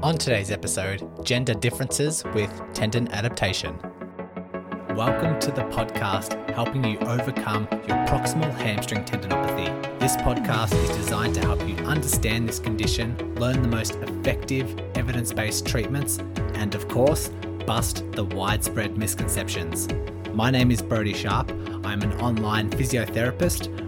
On today's episode, gender differences with tendon adaptation. Welcome to the podcast helping you overcome your proximal hamstring tendinopathy. This podcast is designed to help you understand this condition, learn the most effective evidence based treatments, and of course, bust the widespread misconceptions. My name is Brody Sharp. I'm an online physiotherapist,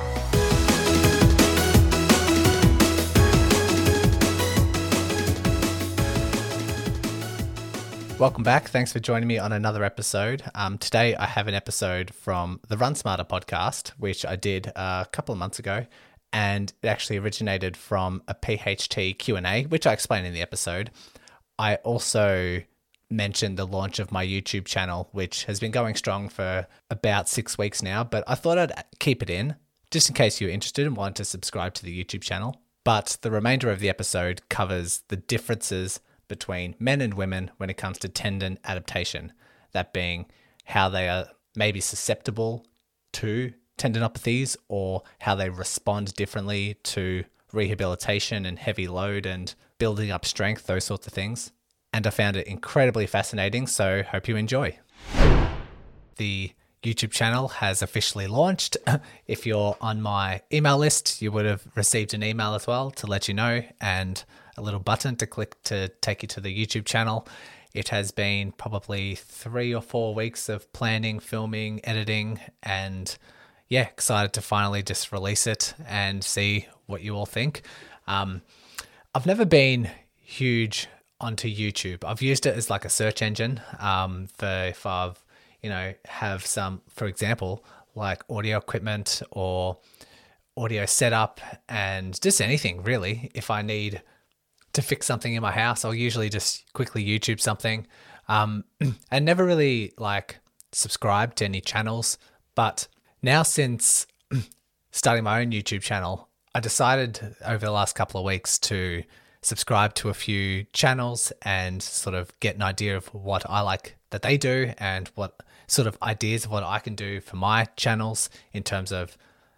Welcome back. Thanks for joining me on another episode. Um, today, I have an episode from the Run Smarter podcast, which I did a couple of months ago, and it actually originated from a PHT Q and A, which I explained in the episode. I also mentioned the launch of my YouTube channel, which has been going strong for about six weeks now. But I thought I'd keep it in just in case you're interested and want to subscribe to the YouTube channel. But the remainder of the episode covers the differences between men and women when it comes to tendon adaptation. That being how they are maybe susceptible to tendinopathies or how they respond differently to rehabilitation and heavy load and building up strength, those sorts of things. And I found it incredibly fascinating, so hope you enjoy. The YouTube channel has officially launched. if you're on my email list, you would have received an email as well to let you know. And a little button to click to take you to the YouTube channel. It has been probably three or four weeks of planning, filming, editing, and yeah, excited to finally just release it and see what you all think. Um, I've never been huge onto YouTube. I've used it as like a search engine um, for if I've, you know, have some, for example, like audio equipment or audio setup and just anything really. If I need to fix something in my house, I'll usually just quickly YouTube something. Um, and never really like subscribe to any channels. But now, since starting my own YouTube channel, I decided over the last couple of weeks to subscribe to a few channels and sort of get an idea of what I like that they do and what sort of ideas of what I can do for my channels in terms of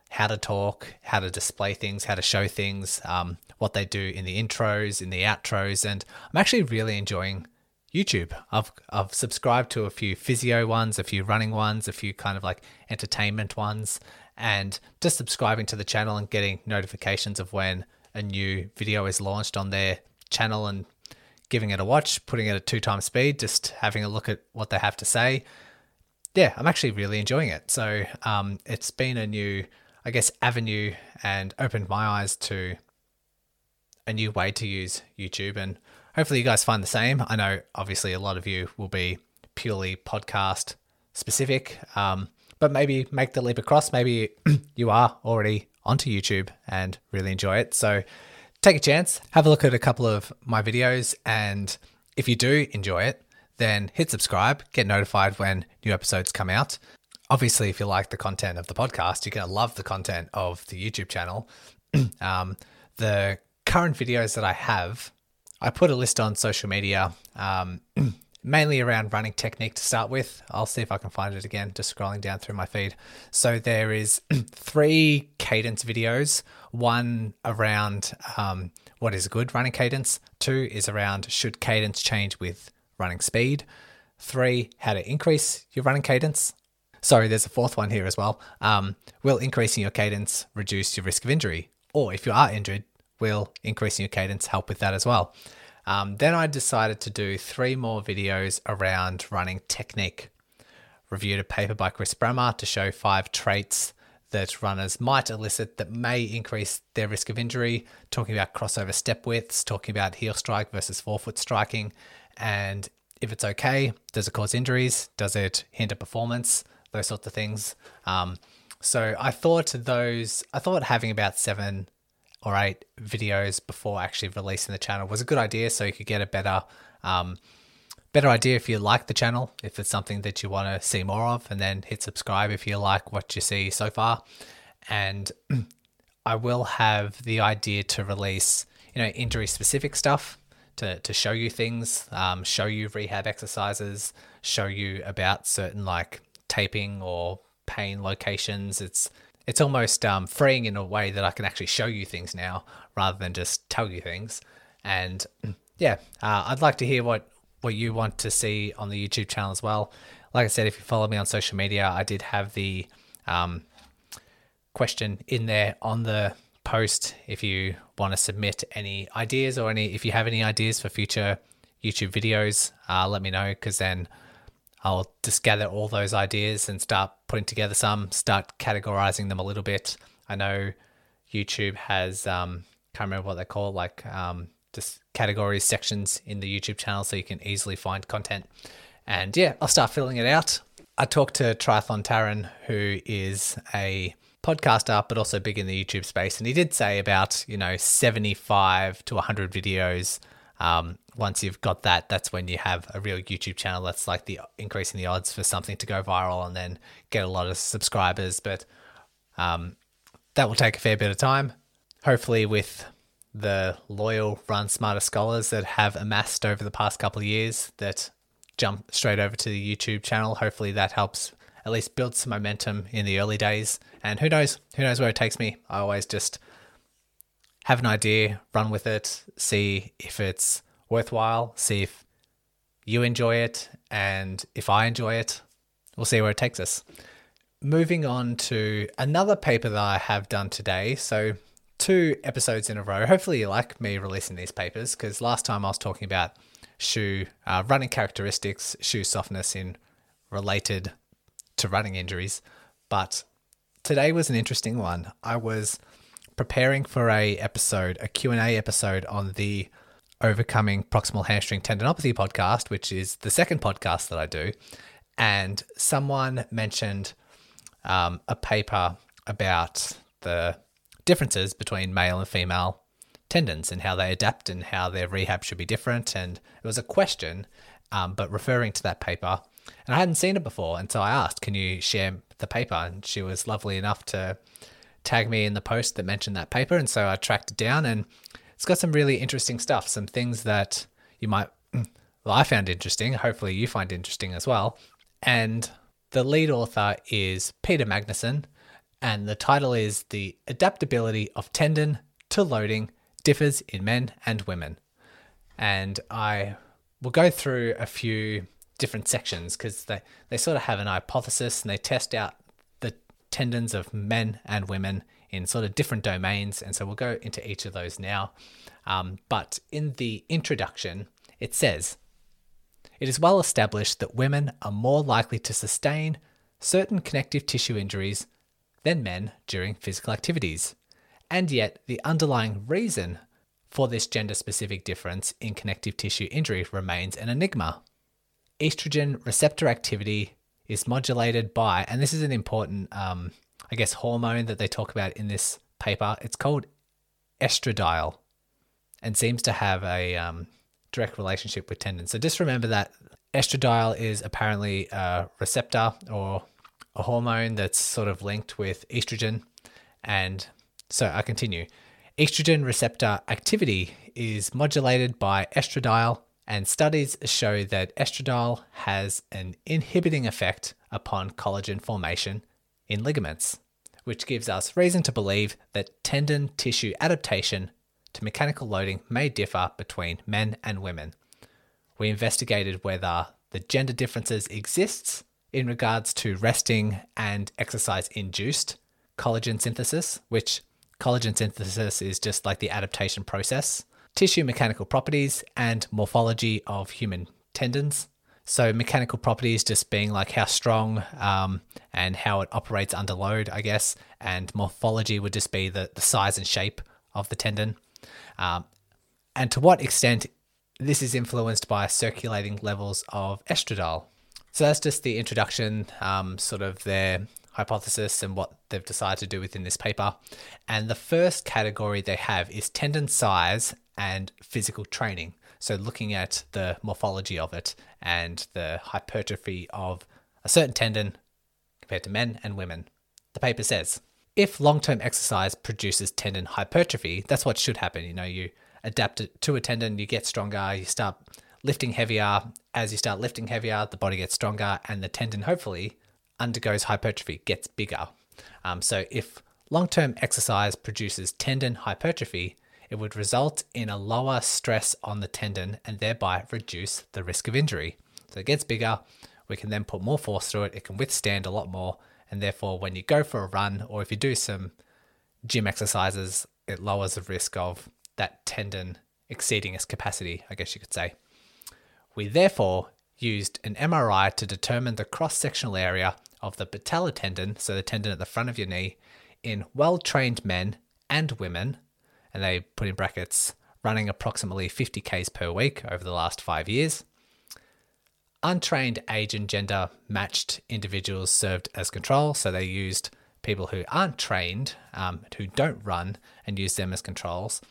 how to talk, how to display things, how to show things, um, what they do in the intros, in the outros, and I'm actually really enjoying YouTube. I've I've subscribed to a few physio ones, a few running ones, a few kind of like entertainment ones, and just subscribing to the channel and getting notifications of when a new video is launched on their channel and giving it a watch, putting it at two times speed, just having a look at what they have to say. Yeah, I'm actually really enjoying it. So um, it's been a new I guess, avenue and opened my eyes to a new way to use YouTube. And hopefully, you guys find the same. I know, obviously, a lot of you will be purely podcast specific, um, but maybe make the leap across. Maybe you are already onto YouTube and really enjoy it. So take a chance, have a look at a couple of my videos. And if you do enjoy it, then hit subscribe, get notified when new episodes come out obviously, if you like the content of the podcast, you're going to love the content of the YouTube channel. um, the current videos that I have, I put a list on social media, um, mainly around running technique to start with. I'll see if I can find it again, just scrolling down through my feed. So there is three cadence videos, one around um, what is good running cadence, two is around should cadence change with running speed, three, how to increase your running cadence, Sorry, there's a fourth one here as well. Um, will increasing your cadence reduce your risk of injury? Or if you are injured, will increasing your cadence help with that as well? Um, then I decided to do three more videos around running technique. Reviewed a paper by Chris Bramah to show five traits that runners might elicit that may increase their risk of injury, talking about crossover step widths, talking about heel strike versus forefoot striking, and if it's okay, does it cause injuries? Does it hinder performance? those sorts of things. Um, so I thought those, I thought having about seven or eight videos before actually releasing the channel was a good idea, so you could get a better, um, better idea if you like the channel, if it's something that you want to see more of, and then hit subscribe if you like what you see so far. And I will have the idea to release, you know, injury specific stuff to, to show you things, um, show you rehab exercises, show you about certain like taping or pain locations. It's it's almost um, freeing in a way that I can actually show you things now rather than just tell you things. And yeah, uh, I'd like to hear what what you want to see on the YouTube channel as well. Like I said, if you follow me on social media, I did have the um, question in there on the post if you want to submit any ideas or any if you have any ideas for future YouTube videos, uh, let me know because then I'll just gather all those ideas and start putting together some, start categorizing them a little bit. I know YouTube has um, can't remember what they call it, like um, just categories sections in the YouTube channel so you can easily find content. And yeah, I'll start filling it out. I talked to Triathlon Taren, who is a podcaster, but also big in the YouTube space. And he did say about, you know, 75 to 100 videos. Um, once you've got that, that's when you have a real YouTube channel. That's like the increasing the odds for something to go viral and then get a lot of subscribers. But um, that will take a fair bit of time. Hopefully, with the loyal Run Smarter scholars that have amassed over the past couple of years that jump straight over to the YouTube channel. Hopefully that helps at least build some momentum in the early days. And who knows? Who knows where it takes me? I always just have an idea, run with it, see if it's worthwhile, see if you enjoy it, and if I enjoy it, we'll see where it takes us. Moving on to another paper that I have done today. So, two episodes in a row. Hopefully, you like me releasing these papers because last time I was talking about shoe uh, running characteristics, shoe softness in related to running injuries. But today was an interesting one. I was preparing for a episode, a Q&A episode on the Overcoming Proximal Hamstring Tendinopathy podcast, which is the second podcast that I do. And someone mentioned um, a paper about the differences between male and female tendons and how they adapt and how their rehab should be different. And it was a question, um, but referring to that paper. And I hadn't seen it before. And so I asked, Can you share the paper? And she was lovely enough to tag me in the post that mentioned that paper. And so I tracked it down and it's got some really interesting stuff, some things that you might, mm, well, I found interesting. Hopefully you find interesting as well. And the lead author is Peter Magnusson. And the title is The Adaptability of Tendon to Loading differs in men and women. And I will go through a few different sections because they, they sort of have an hypothesis and they test out tendons of men and women in sort of different domains. And so we'll go into each of those now. Um, but in the introduction, it says, it is well established that women are more likely to sustain certain connective tissue injuries than men during physical activities. And yet, the underlying reason for this gender specific difference in connective tissue injury remains an enigma. Estrogen receptor activity is modulated by, and this is an important, um, I guess, hormone that they talk about in this paper. It's called estradiol and seems to have a um, direct relationship with tendons. So just remember that estradiol is apparently a receptor or a hormone that's sort of linked with estrogen and so I continue. Estrogen receptor activity is modulated by estradiol, and studies show that estradiol has an inhibiting effect upon collagen formation in ligaments, which gives us reason to believe that tendon tissue adaptation to mechanical loading may differ between men and women. We investigated whether the gender differences exists in regards to resting and exercise induced collagen synthesis, which Collagen synthesis is just like the adaptation process, tissue mechanical properties, and morphology of human tendons. So, mechanical properties just being like how strong um, and how it operates under load, I guess, and morphology would just be the, the size and shape of the tendon. Um, and to what extent this is influenced by circulating levels of estradiol. So, that's just the introduction, um, sort of their hypothesis and what they've decided to do within this paper. And the first category they have is tendon size and physical training. So, looking at the morphology of it and the hypertrophy of a certain tendon compared to men and women. The paper says if long term exercise produces tendon hypertrophy, that's what should happen. You know, you adapt it to a tendon, you get stronger, you start lifting heavier. As you start lifting heavier, the body gets stronger, and the tendon hopefully undergoes hypertrophy, gets bigger. Um, so if long term exercise produces tendon hypertrophy, it would result in a lower stress on the tendon and thereby reduce the risk of injury. So it gets bigger, we can then put more force through it, it can withstand a lot more, and therefore, when you go for a run or if you do some gym exercises, it lowers the risk of that tendon exceeding its capacity, I guess you could say. We therefore used an MRI to determine the cross sectional area of the patellar tendon, so the tendon at the front of your knee, in well trained men and women, and they put in brackets running approximately 50 Ks per week over the last five years. Untrained age and gender matched individuals served as control, so they used people who aren't trained, um, who don't run, and used them as controls.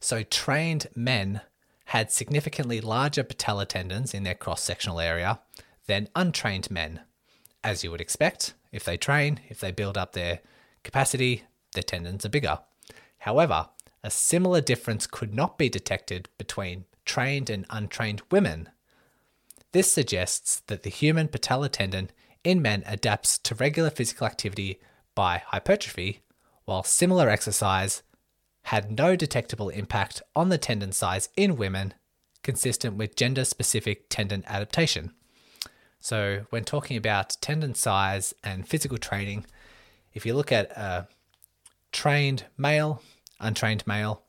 So, trained men had significantly larger patellar tendons in their cross sectional area than untrained men. As you would expect, if they train, if they build up their capacity, their tendons are bigger. However, a similar difference could not be detected between trained and untrained women this suggests that the human patellar tendon in men adapts to regular physical activity by hypertrophy, while similar exercise had no detectable impact on the tendon size in women, consistent with gender specific tendon adaptation. So, when talking about tendon size and physical training, if you look at a trained male, untrained male,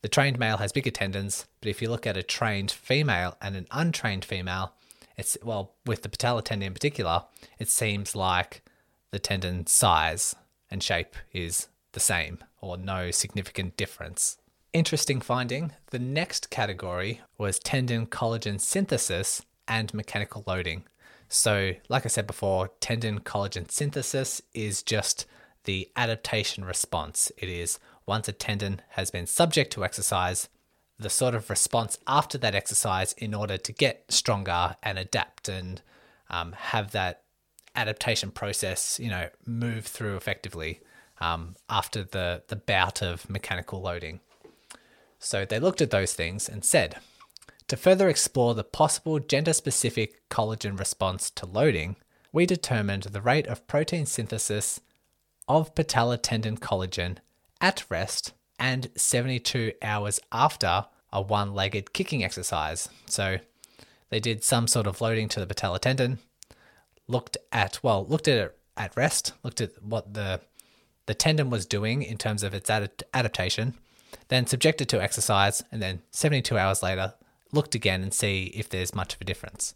the trained male has bigger tendons, but if you look at a trained female and an untrained female, it's well with the patellar tendon in particular, it seems like the tendon size and shape is the same or no significant difference. Interesting finding. The next category was tendon collagen synthesis and mechanical loading. So, like I said before, tendon collagen synthesis is just the adaptation response. It is once a tendon has been subject to exercise, the sort of response after that exercise in order to get stronger and adapt and um, have that adaptation process, you know, move through effectively um, after the, the bout of mechanical loading. So they looked at those things and said, to further explore the possible gender specific collagen response to loading, we determined the rate of protein synthesis of patellar tendon collagen at rest and 72 hours after a one legged kicking exercise. So they did some sort of loading to the patellar tendon, looked at, well, looked at it at rest, looked at what the the tendon was doing in terms of its ad- adaptation, then subjected to exercise, and then 72 hours later, looked again and see if there's much of a difference.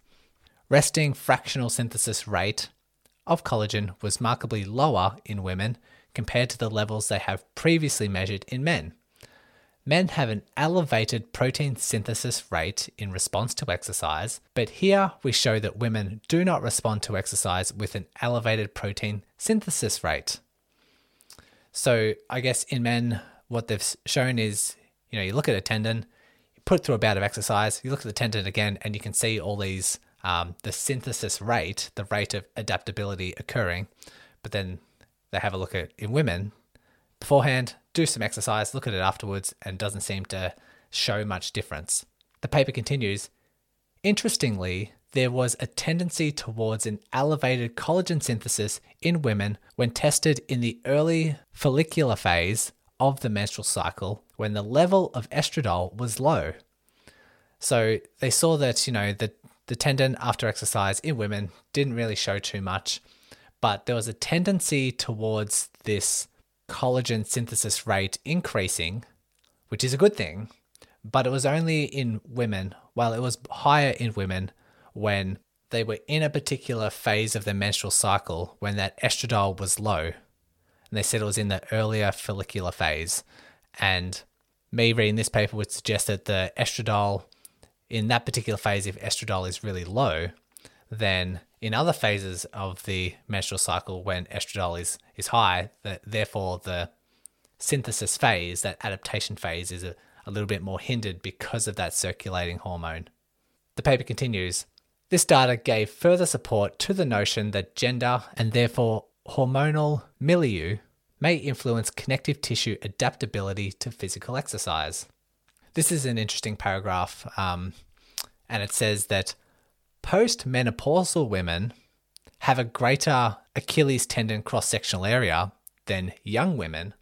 Resting fractional synthesis rate of collagen was markedly lower in women compared to the levels they have previously measured in men. Men have an elevated protein synthesis rate in response to exercise, but here we show that women do not respond to exercise with an elevated protein synthesis rate. So, I guess in men, what they've shown is you know, you look at a tendon, you put it through a bout of exercise, you look at the tendon again, and you can see all these um, the synthesis rate, the rate of adaptability occurring. But then they have a look at in women beforehand, do some exercise, look at it afterwards, and doesn't seem to show much difference. The paper continues Interestingly, there was a tendency towards an elevated collagen synthesis in women when tested in the early follicular phase of the menstrual cycle when the level of estradiol was low. So they saw that, you know, the, the tendon after exercise in women didn't really show too much, but there was a tendency towards this collagen synthesis rate increasing, which is a good thing, but it was only in women, while it was higher in women when they were in a particular phase of their menstrual cycle when that estradiol was low. And they said it was in the earlier follicular phase. And me reading this paper would suggest that the estradiol in that particular phase, if estradiol is really low, then in other phases of the menstrual cycle when estradiol is, is high, that therefore the synthesis phase, that adaptation phase, is a, a little bit more hindered because of that circulating hormone. The paper continues This data gave further support to the notion that gender and therefore hormonal milieu may influence connective tissue adaptability to physical exercise. This is an interesting paragraph, um, and it says that postmenopausal women have a greater Achilles tendon cross sectional area than young women,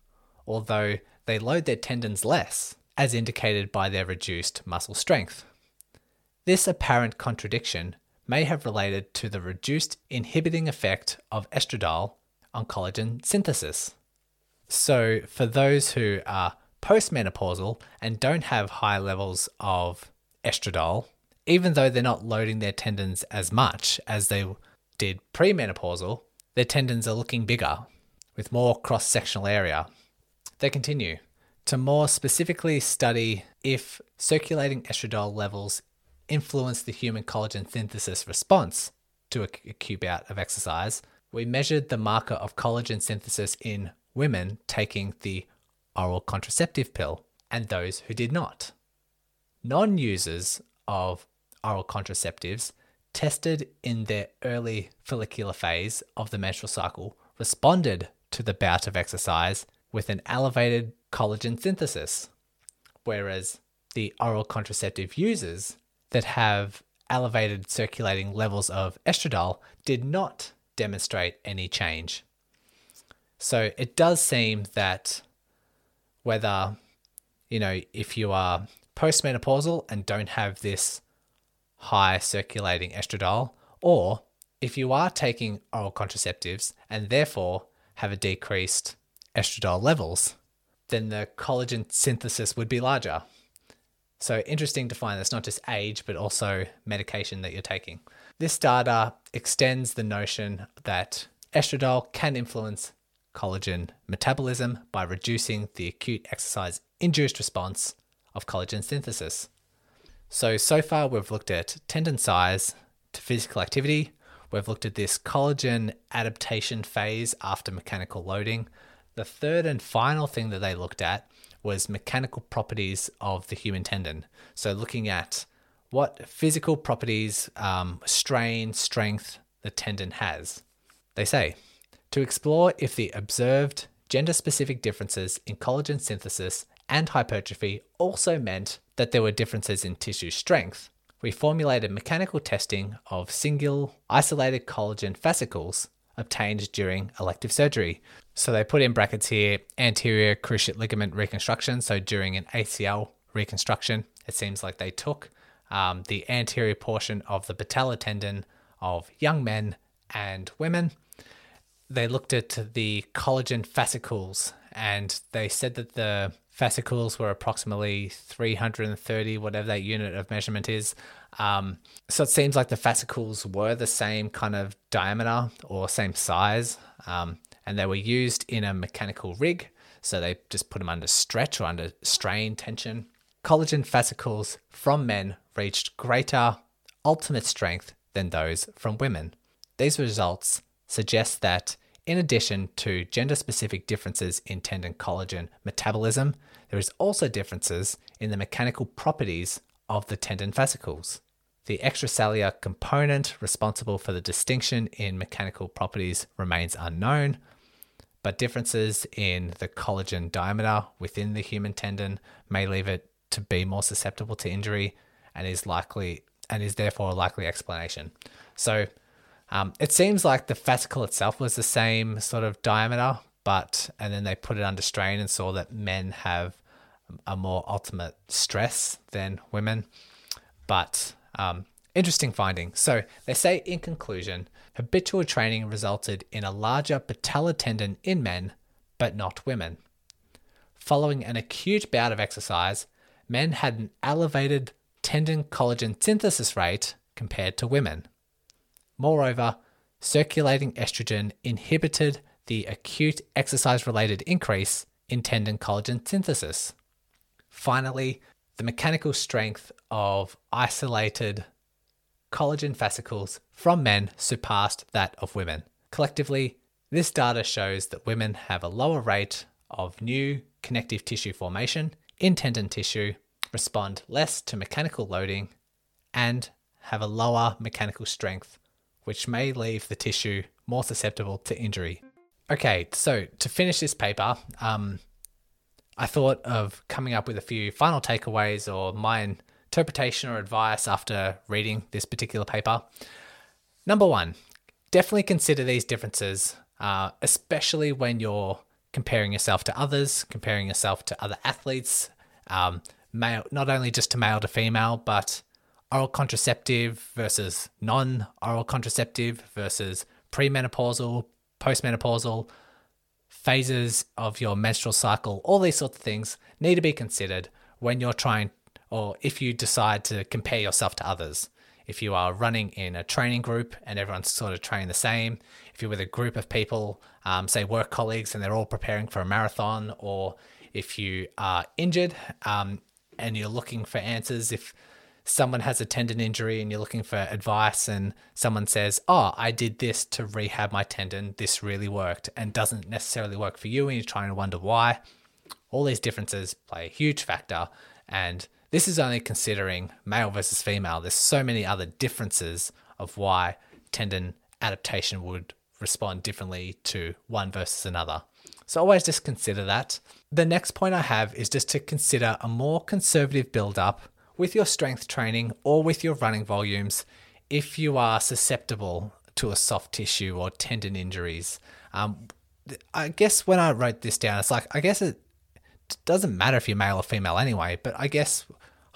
although they load their tendons less, as indicated by their reduced muscle strength. This apparent contradiction may have related to the reduced inhibiting effect of estradiol on collagen synthesis. So, for those who are postmenopausal and don't have high levels of estradiol, even though they're not loading their tendons as much as they did premenopausal, their tendons are looking bigger with more cross sectional area. They continue to more specifically study if circulating estradiol levels influence the human collagen synthesis response to a acute bout of exercise. We measured the marker of collagen synthesis in women taking the oral contraceptive pill and those who did not. Non users of oral contraceptives tested in their early follicular phase of the menstrual cycle responded to the bout of exercise with an elevated collagen synthesis, whereas the oral contraceptive users that have elevated circulating levels of estradiol did not demonstrate any change. So it does seem that whether, you know, if you are postmenopausal and don't have this high circulating estradiol, or if you are taking oral contraceptives and therefore have a decreased estradiol levels, then the collagen synthesis would be larger. So interesting to find that's not just age, but also medication that you're taking. This data extends the notion that estradiol can influence collagen metabolism by reducing the acute exercise induced response of collagen synthesis. So, so far we've looked at tendon size to physical activity. We've looked at this collagen adaptation phase after mechanical loading. The third and final thing that they looked at was mechanical properties of the human tendon. So, looking at what physical properties, um, strain, strength the tendon has. They say to explore if the observed gender specific differences in collagen synthesis and hypertrophy also meant that there were differences in tissue strength, we formulated mechanical testing of single isolated collagen fascicles obtained during elective surgery. So they put in brackets here anterior cruciate ligament reconstruction. So during an ACL reconstruction, it seems like they took um, the anterior portion of the patellar tendon of young men and women. They looked at the collagen fascicles and they said that the fascicles were approximately 330, whatever that unit of measurement is. Um, so it seems like the fascicles were the same kind of diameter or same size, um, and they were used in a mechanical rig. So they just put them under stretch or under strain tension. Collagen fascicles from men reached greater ultimate strength than those from women. These results suggest that in addition to gender specific differences in tendon collagen metabolism, there is also differences in the mechanical properties of the tendon fascicles. The extracellular component responsible for the distinction in mechanical properties remains unknown, but differences in the collagen diameter within the human tendon may leave it to be more susceptible to injury and is likely and is therefore a likely explanation. So um, it seems like the fascicle itself was the same sort of diameter, but and then they put it under strain and saw that men have a more ultimate stress than women. But um, interesting finding. So they say in conclusion, habitual training resulted in a larger patellar tendon in men, but not women. Following an acute bout of exercise, men had an elevated tendon collagen synthesis rate compared to women. Moreover, circulating estrogen inhibited the acute exercise related increase in tendon collagen synthesis. Finally, the mechanical strength of isolated collagen fascicles from men surpassed that of women. Collectively, this data shows that women have a lower rate of new connective tissue formation in tendon tissue, respond less to mechanical loading, and have a lower mechanical strength which may leave the tissue more susceptible to injury. Okay, so to finish this paper, um, I thought of coming up with a few final takeaways or my interpretation or advice after reading this particular paper. Number one, definitely consider these differences, uh, especially when you're comparing yourself to others, comparing yourself to other athletes, um, male, not only just to male to female, but oral contraceptive versus non oral contraceptive versus premenopausal, postmenopausal, phases of your menstrual cycle, all these sorts of things need to be considered when you're trying or if you decide to compare yourself to others. If you are running in a training group and everyone's sort of training the same, if you're with a group of people, um, say work colleagues, and they're all preparing for a marathon, or if you are injured um, and you're looking for answers, if someone has a tendon injury and you're looking for advice and someone says, "Oh, I did this to rehab my tendon. This really worked," and doesn't necessarily work for you and you're trying to wonder why. All these differences play a huge factor and this is only considering male versus female. There's so many other differences of why tendon adaptation would respond differently to one versus another. So always just consider that. The next point I have is just to consider a more conservative build up with your strength training or with your running volumes if you are susceptible to a soft tissue or tendon injuries. Um, I guess when I wrote this down, it's like, I guess it doesn't matter if you're male or female anyway, but I guess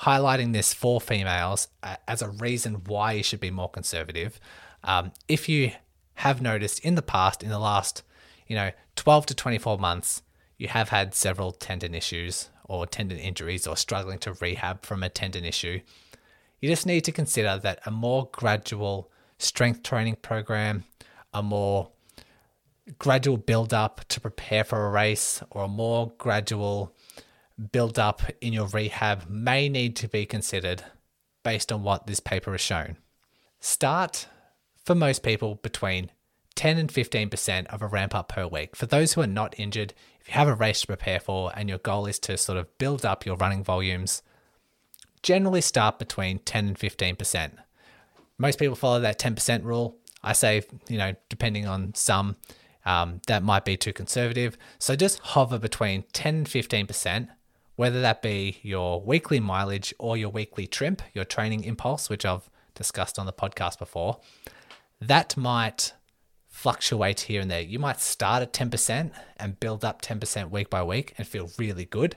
highlighting this for females as a reason why you should be more conservative. Um, if you have noticed in the past, in the last, you know, 12 to 24 months, you have had several tendon issues or tendon injuries or struggling to rehab from a tendon issue, you just need to consider that a more gradual strength training program, a more gradual build up to prepare for a race, or a more gradual build up in your rehab may need to be considered based on what this paper has shown. Start for most people between 10 and 15% of a ramp up per week. For those who are not injured, if you have a race to prepare for and your goal is to sort of build up your running volumes, generally start between 10 and 15%. Most people follow that 10% rule. I say, you know, depending on some, um, that might be too conservative. So just hover between 10 and 15%, whether that be your weekly mileage or your weekly trimp, your training impulse, which I've discussed on the podcast before. That might fluctuate here and there. You might start at 10% and build up 10% week by week and feel really good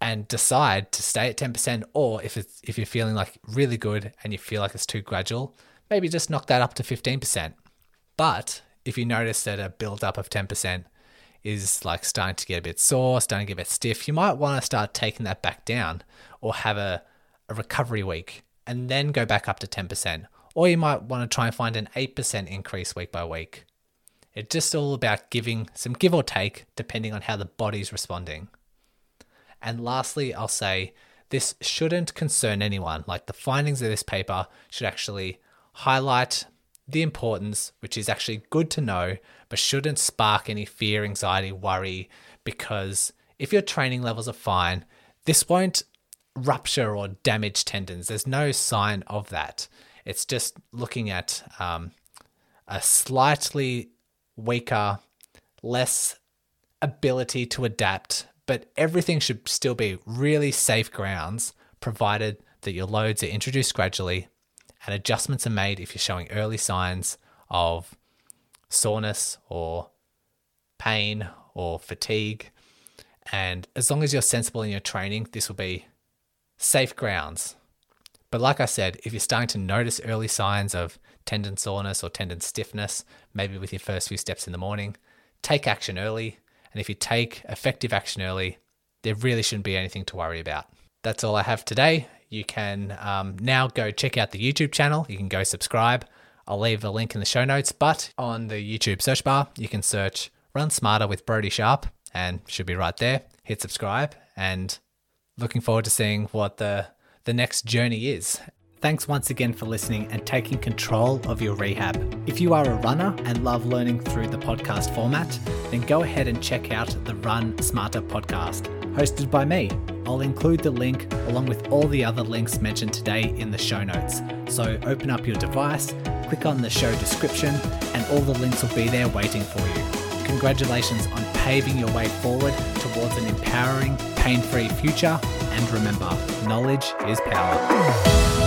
and decide to stay at 10% or if it's if you're feeling like really good and you feel like it's too gradual, maybe just knock that up to 15%. But if you notice that a build up of 10% is like starting to get a bit sore, starting to get a bit stiff, you might want to start taking that back down or have a, a recovery week and then go back up to 10% or you might want to try and find an 8% increase week by week. It's just all about giving some give or take depending on how the body's responding. And lastly, I'll say this shouldn't concern anyone. Like the findings of this paper should actually highlight the importance, which is actually good to know, but shouldn't spark any fear, anxiety, worry, because if your training levels are fine, this won't rupture or damage tendons. There's no sign of that. It's just looking at um, a slightly weaker, less ability to adapt, but everything should still be really safe grounds, provided that your loads are introduced gradually and adjustments are made if you're showing early signs of soreness or pain or fatigue. And as long as you're sensible in your training, this will be safe grounds but like I said, if you're starting to notice early signs of tendon soreness or tendon stiffness, maybe with your first few steps in the morning, take action early. And if you take effective action early, there really shouldn't be anything to worry about. That's all I have today. You can um, now go check out the YouTube channel. You can go subscribe. I'll leave a link in the show notes. But on the YouTube search bar, you can search Run Smarter with Brody Sharp and should be right there. Hit subscribe and looking forward to seeing what the the next journey is. Thanks once again for listening and taking control of your rehab. If you are a runner and love learning through the podcast format, then go ahead and check out the Run Smarter podcast, hosted by me. I'll include the link along with all the other links mentioned today in the show notes. So open up your device, click on the show description, and all the links will be there waiting for you. Congratulations on paving your way forward towards an empowering, pain free future. And remember, knowledge is power.